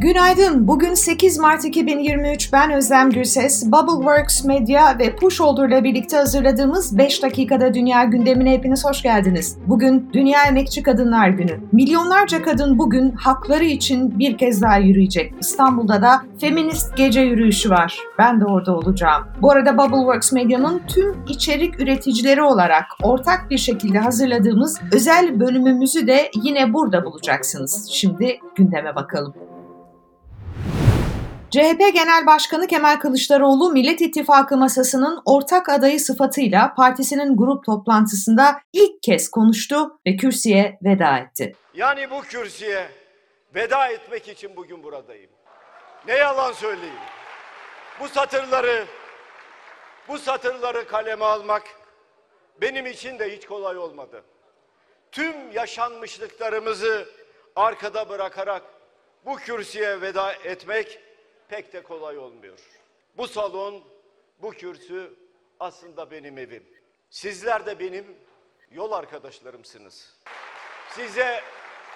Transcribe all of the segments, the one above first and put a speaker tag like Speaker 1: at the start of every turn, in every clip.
Speaker 1: Günaydın. Bugün 8 Mart 2023. Ben Özlem Gürses. Bubbleworks Medya ve Pusholder ile birlikte hazırladığımız 5 dakikada dünya gündemine hepiniz hoş geldiniz. Bugün Dünya Emekçi Kadınlar Günü. Milyonlarca kadın bugün hakları için bir kez daha yürüyecek. İstanbul'da da feminist gece yürüyüşü var. Ben de orada olacağım. Bu arada Bubbleworks Medya'nın tüm içerik üreticileri olarak ortak bir şekilde hazırladığımız özel bölümümüzü de yine burada bulacaksınız. Şimdi gündeme bakalım. CHP Genel Başkanı Kemal Kılıçdaroğlu Millet İttifakı masasının ortak adayı sıfatıyla partisinin grup toplantısında ilk kez konuştu ve kürsüye veda etti.
Speaker 2: Yani bu kürsüye veda etmek için bugün buradayım. Ne yalan söyleyeyim. Bu satırları bu satırları kaleme almak benim için de hiç kolay olmadı. Tüm yaşanmışlıklarımızı arkada bırakarak bu kürsüye veda etmek pek de kolay olmuyor. Bu salon, bu kürsü aslında benim evim. Sizler de benim yol arkadaşlarımsınız. Size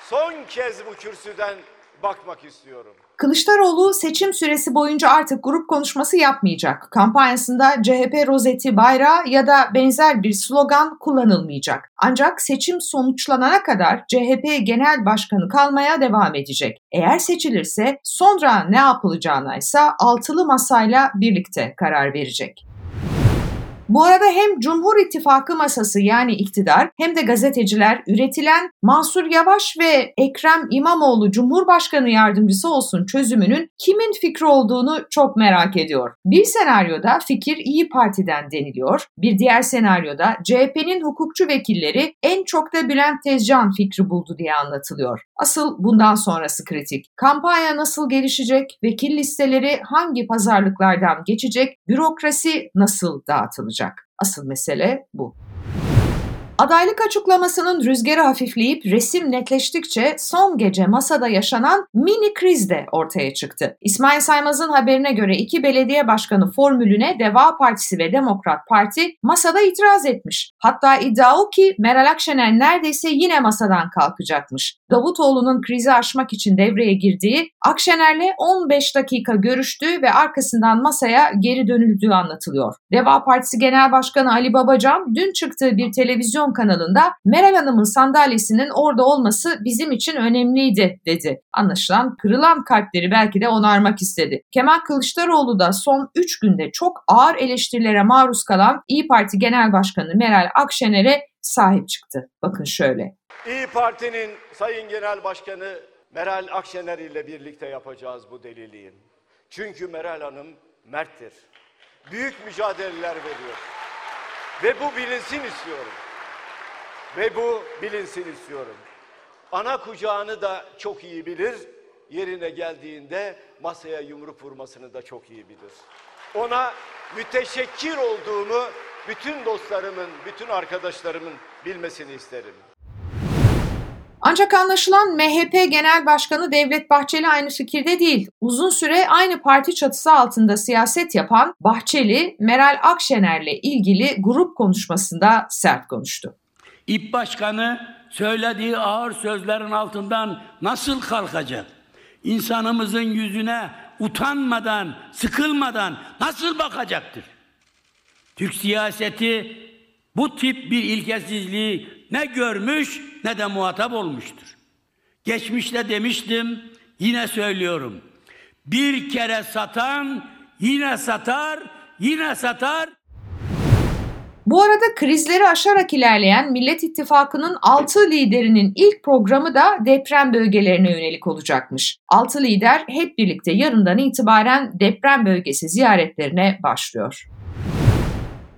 Speaker 2: son kez bu kürsüden bakmak istiyorum.
Speaker 1: Kılıçdaroğlu seçim süresi boyunca artık grup konuşması yapmayacak. Kampanyasında CHP rozeti bayrağı ya da benzer bir slogan kullanılmayacak. Ancak seçim sonuçlanana kadar CHP Genel Başkanı kalmaya devam edecek. Eğer seçilirse sonra ne yapılacağına ise altılı masayla birlikte karar verecek. Bu arada hem Cumhur İttifakı masası yani iktidar hem de gazeteciler üretilen Mansur Yavaş ve Ekrem İmamoğlu Cumhurbaşkanı yardımcısı olsun çözümünün kimin fikri olduğunu çok merak ediyor. Bir senaryoda fikir İyi Parti'den deniliyor. Bir diğer senaryoda CHP'nin hukukçu vekilleri en çok da Bülent Tezcan fikri buldu diye anlatılıyor. Asıl bundan sonrası kritik. Kampanya nasıl gelişecek? Vekil listeleri hangi pazarlıklardan geçecek? Bürokrasi nasıl dağıtılacak? Asıl mesele bu. Adaylık açıklamasının rüzgarı hafifleyip resim netleştikçe son gece masada yaşanan mini kriz de ortaya çıktı. İsmail Saymaz'ın haberine göre iki belediye başkanı formülüne Deva Partisi ve Demokrat Parti masada itiraz etmiş. Hatta iddia o ki Meral Akşener neredeyse yine masadan kalkacakmış. Davutoğlu'nun krizi aşmak için devreye girdiği, Akşener'le 15 dakika görüştüğü ve arkasından masaya geri dönüldüğü anlatılıyor. Deva Partisi Genel Başkanı Ali Babacan dün çıktığı bir televizyon kanalında Meral Hanım'ın sandalyesinin orada olması bizim için önemliydi dedi. Anlaşılan kırılan kalpleri belki de onarmak istedi. Kemal Kılıçdaroğlu da son 3 günde çok ağır eleştirilere maruz kalan İyi Parti Genel Başkanı Meral Akşener'e sahip çıktı. Bakın şöyle.
Speaker 2: İyi Parti'nin Sayın Genel Başkanı Meral Akşener ile birlikte yapacağız bu deliliği. Çünkü Meral Hanım merttir. Büyük mücadeleler veriyor. Ve bu bilinsin istiyorum. Ve bu bilinsin istiyorum. Ana kucağını da çok iyi bilir. Yerine geldiğinde masaya yumruk vurmasını da çok iyi bilir. Ona müteşekkir olduğumu bütün dostlarımın, bütün arkadaşlarımın bilmesini isterim.
Speaker 1: Ancak anlaşılan MHP Genel Başkanı Devlet Bahçeli aynı fikirde değil. Uzun süre aynı parti çatısı altında siyaset yapan Bahçeli, Meral Akşener'le ilgili grup konuşmasında sert konuştu.
Speaker 3: İP Başkanı söylediği ağır sözlerin altından nasıl kalkacak? İnsanımızın yüzüne utanmadan, sıkılmadan nasıl bakacaktır? Türk siyaseti bu tip bir ilkesizliği ne görmüş ne de muhatap olmuştur. Geçmişte demiştim, yine söylüyorum. Bir kere satan yine satar, yine satar,
Speaker 1: bu arada krizleri aşarak ilerleyen Millet İttifakı'nın 6 liderinin ilk programı da deprem bölgelerine yönelik olacakmış. 6 lider hep birlikte yarından itibaren deprem bölgesi ziyaretlerine başlıyor.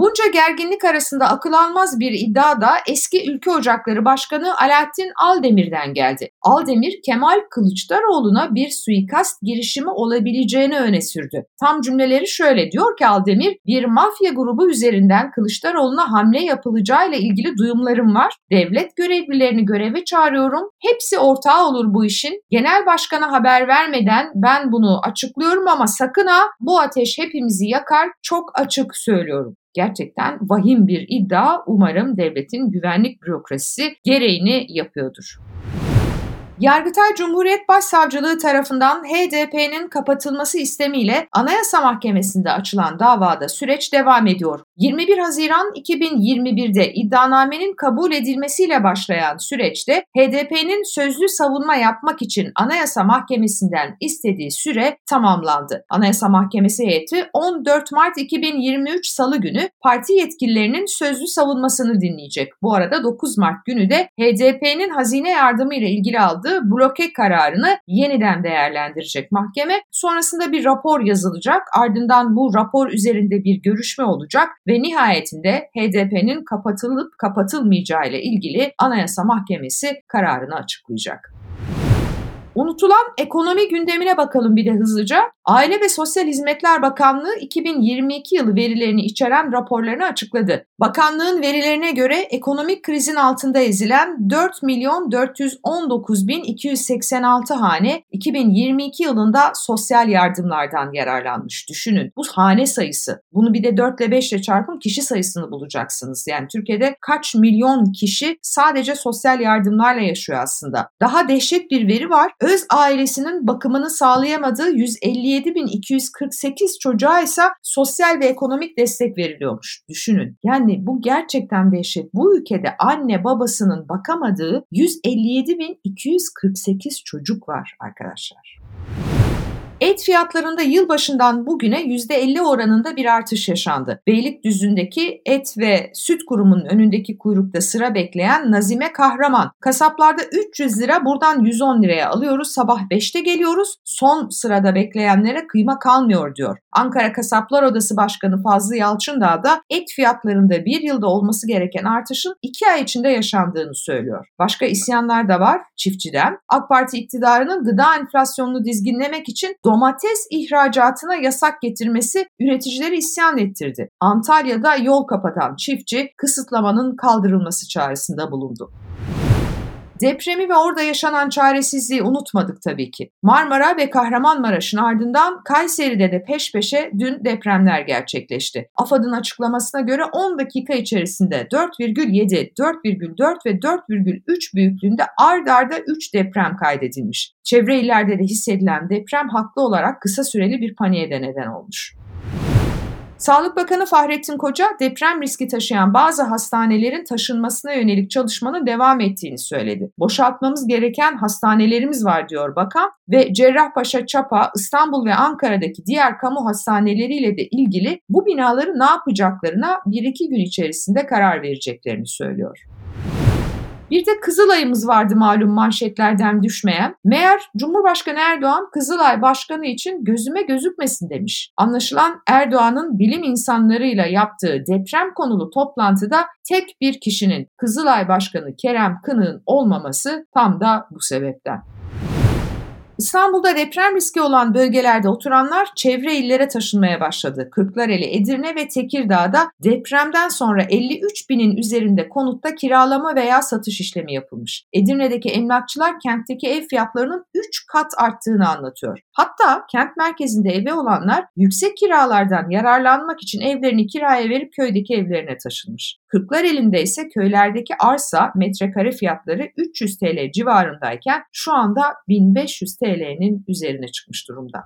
Speaker 1: Bunca gerginlik arasında akıl almaz bir iddia da eski Ülke Ocakları Başkanı Alaaddin Aldemir'den geldi. Aldemir, Kemal Kılıçdaroğlu'na bir suikast girişimi olabileceğini öne sürdü. Tam cümleleri şöyle diyor ki Aldemir, bir mafya grubu üzerinden Kılıçdaroğlu'na hamle yapılacağıyla ilgili duyumlarım var. Devlet görevlilerini göreve çağırıyorum. Hepsi ortağı olur bu işin. Genel başkana haber vermeden ben bunu açıklıyorum ama sakın ha bu ateş hepimizi yakar. Çok açık söylüyorum. Gerçekten vahim bir iddia. Umarım devletin güvenlik bürokrasisi gereğini yapıyordur. Yargıtay Cumhuriyet Başsavcılığı tarafından HDP'nin kapatılması istemiyle Anayasa Mahkemesi'nde açılan davada süreç devam ediyor. 21 Haziran 2021'de iddianamenin kabul edilmesiyle başlayan süreçte HDP'nin sözlü savunma yapmak için Anayasa Mahkemesi'nden istediği süre tamamlandı. Anayasa Mahkemesi heyeti 14 Mart 2023 Salı günü parti yetkililerinin sözlü savunmasını dinleyecek. Bu arada 9 Mart günü de HDP'nin hazine yardımı ile ilgili aldığı bloke kararını yeniden değerlendirecek mahkeme. Sonrasında bir rapor yazılacak. Ardından bu rapor üzerinde bir görüşme olacak ve nihayetinde HDP'nin kapatılıp kapatılmayacağı ile ilgili Anayasa Mahkemesi kararını açıklayacak. Unutulan ekonomi gündemine bakalım bir de hızlıca. Aile ve Sosyal Hizmetler Bakanlığı 2022 yılı verilerini içeren raporlarını açıkladı. Bakanlığın verilerine göre ekonomik krizin altında ezilen 4 milyon 419 bin 286 hane 2022 yılında sosyal yardımlardan yararlanmış. Düşünün bu hane sayısı. Bunu bir de 4 ile 5 ile çarpın kişi sayısını bulacaksınız. Yani Türkiye'de kaç milyon kişi sadece sosyal yardımlarla yaşıyor aslında. Daha dehşet bir veri var. Öz ailesinin bakımını sağlayamadığı 157.248 çocuğa ise sosyal ve ekonomik destek veriliyormuş. Düşünün. Yani bu gerçekten dehşet. Bu ülkede anne babasının bakamadığı 157.248 çocuk var arkadaşlar. Et fiyatlarında yılbaşından bugüne %50 oranında bir artış yaşandı. Beylikdüzü'ndeki et ve süt kurumunun önündeki kuyrukta sıra bekleyen Nazime Kahraman. Kasaplarda 300 lira buradan 110 liraya alıyoruz. Sabah 5'te geliyoruz. Son sırada bekleyenlere kıyma kalmıyor diyor. Ankara Kasaplar Odası Başkanı Fazlı Yalçındağ da et fiyatlarında bir yılda olması gereken artışın 2 ay içinde yaşandığını söylüyor. Başka isyanlar da var çiftçiden. AK Parti iktidarının gıda enflasyonunu dizginlemek için domates ihracatına yasak getirmesi üreticileri isyan ettirdi. Antalya'da yol kapatan çiftçi kısıtlamanın kaldırılması çağrısında bulundu. Depremi ve orada yaşanan çaresizliği unutmadık tabii ki. Marmara ve Kahramanmaraş'ın ardından Kayseri'de de peş peşe dün depremler gerçekleşti. AFAD'ın açıklamasına göre 10 dakika içerisinde 4,7, 4,4 ve 4,3 büyüklüğünde ard arda 3 deprem kaydedilmiş. Çevre illerde de hissedilen deprem haklı olarak kısa süreli bir paniğe de neden olmuş. Sağlık Bakanı Fahrettin Koca deprem riski taşıyan bazı hastanelerin taşınmasına yönelik çalışmanın devam ettiğini söyledi. Boşaltmamız gereken hastanelerimiz var diyor bakan ve Cerrahpaşa, Çapa, İstanbul ve Ankara'daki diğer kamu hastaneleriyle de ilgili bu binaları ne yapacaklarına bir iki gün içerisinde karar vereceklerini söylüyor. Bir de Kızılay'ımız vardı malum manşetlerden düşmeyen. Meğer Cumhurbaşkanı Erdoğan Kızılay Başkanı için gözüme gözükmesin demiş. Anlaşılan Erdoğan'ın bilim insanlarıyla yaptığı deprem konulu toplantıda tek bir kişinin Kızılay Başkanı Kerem Kınık'ın olmaması tam da bu sebepten. İstanbul'da deprem riski olan bölgelerde oturanlar çevre illere taşınmaya başladı. Kırklareli, Edirne ve Tekirdağ'da depremden sonra 53 binin üzerinde konutta kiralama veya satış işlemi yapılmış. Edirne'deki emlakçılar kentteki ev fiyatlarının 3 kat arttığını anlatıyor. Hatta kent merkezinde evi olanlar yüksek kiralardan yararlanmak için evlerini kiraya verip köydeki evlerine taşınmış. Kırklar elinde ise köylerdeki arsa metrekare fiyatları 300 TL civarındayken şu anda 1500 TL'nin üzerine çıkmış durumda.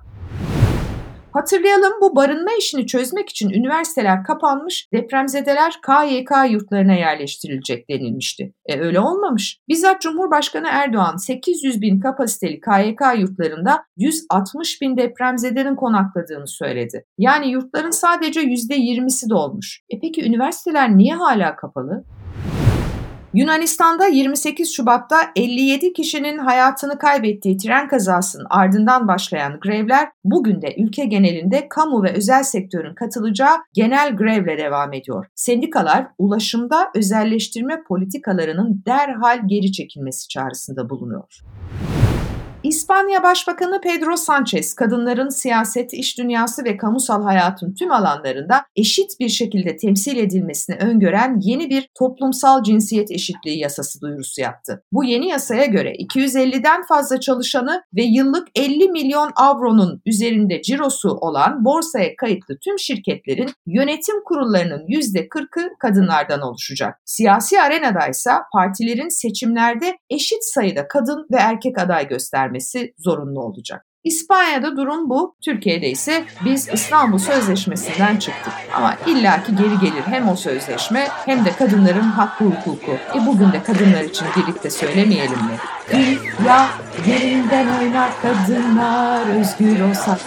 Speaker 1: Hatırlayalım bu barınma işini çözmek için üniversiteler kapanmış, depremzedeler KYK yurtlarına yerleştirilecek denilmişti. E öyle olmamış. Bizzat Cumhurbaşkanı Erdoğan 800 bin kapasiteli KYK yurtlarında 160 bin depremzedenin konakladığını söyledi. Yani yurtların sadece %20'si dolmuş. E peki üniversiteler niye hala kapalı? Yunanistan'da 28 Şubat'ta 57 kişinin hayatını kaybettiği tren kazasının ardından başlayan grevler bugün de ülke genelinde kamu ve özel sektörün katılacağı genel grevle devam ediyor. Sendikalar ulaşımda özelleştirme politikalarının derhal geri çekilmesi çağrısında bulunuyor. İspanya Başbakanı Pedro Sanchez, kadınların siyaset, iş dünyası ve kamusal hayatın tüm alanlarında eşit bir şekilde temsil edilmesini öngören yeni bir toplumsal cinsiyet eşitliği yasası duyurusu yaptı. Bu yeni yasaya göre 250'den fazla çalışanı ve yıllık 50 milyon avronun üzerinde cirosu olan borsaya kayıtlı tüm şirketlerin yönetim kurullarının %40'ı kadınlardan oluşacak. Siyasi arenada ise partilerin seçimlerde eşit sayıda kadın ve erkek aday göstermesi zorunlu olacak. İspanya'da durum bu. Türkiye'de ise biz İstanbul Sözleşmesi'nden çıktık. Ama illaki geri gelir hem o sözleşme hem de kadınların hakkı hukuku. E bugün de kadınlar için birlikte söylemeyelim mi? Kıl ya yerinden oynar kadınlar özgür olsak.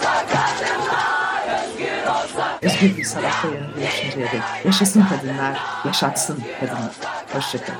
Speaker 1: Özgür bir sabah yanında görüşünceye dek. Yaşasın kadınlar, yaşatsın kadınlar. Hoşçakalın.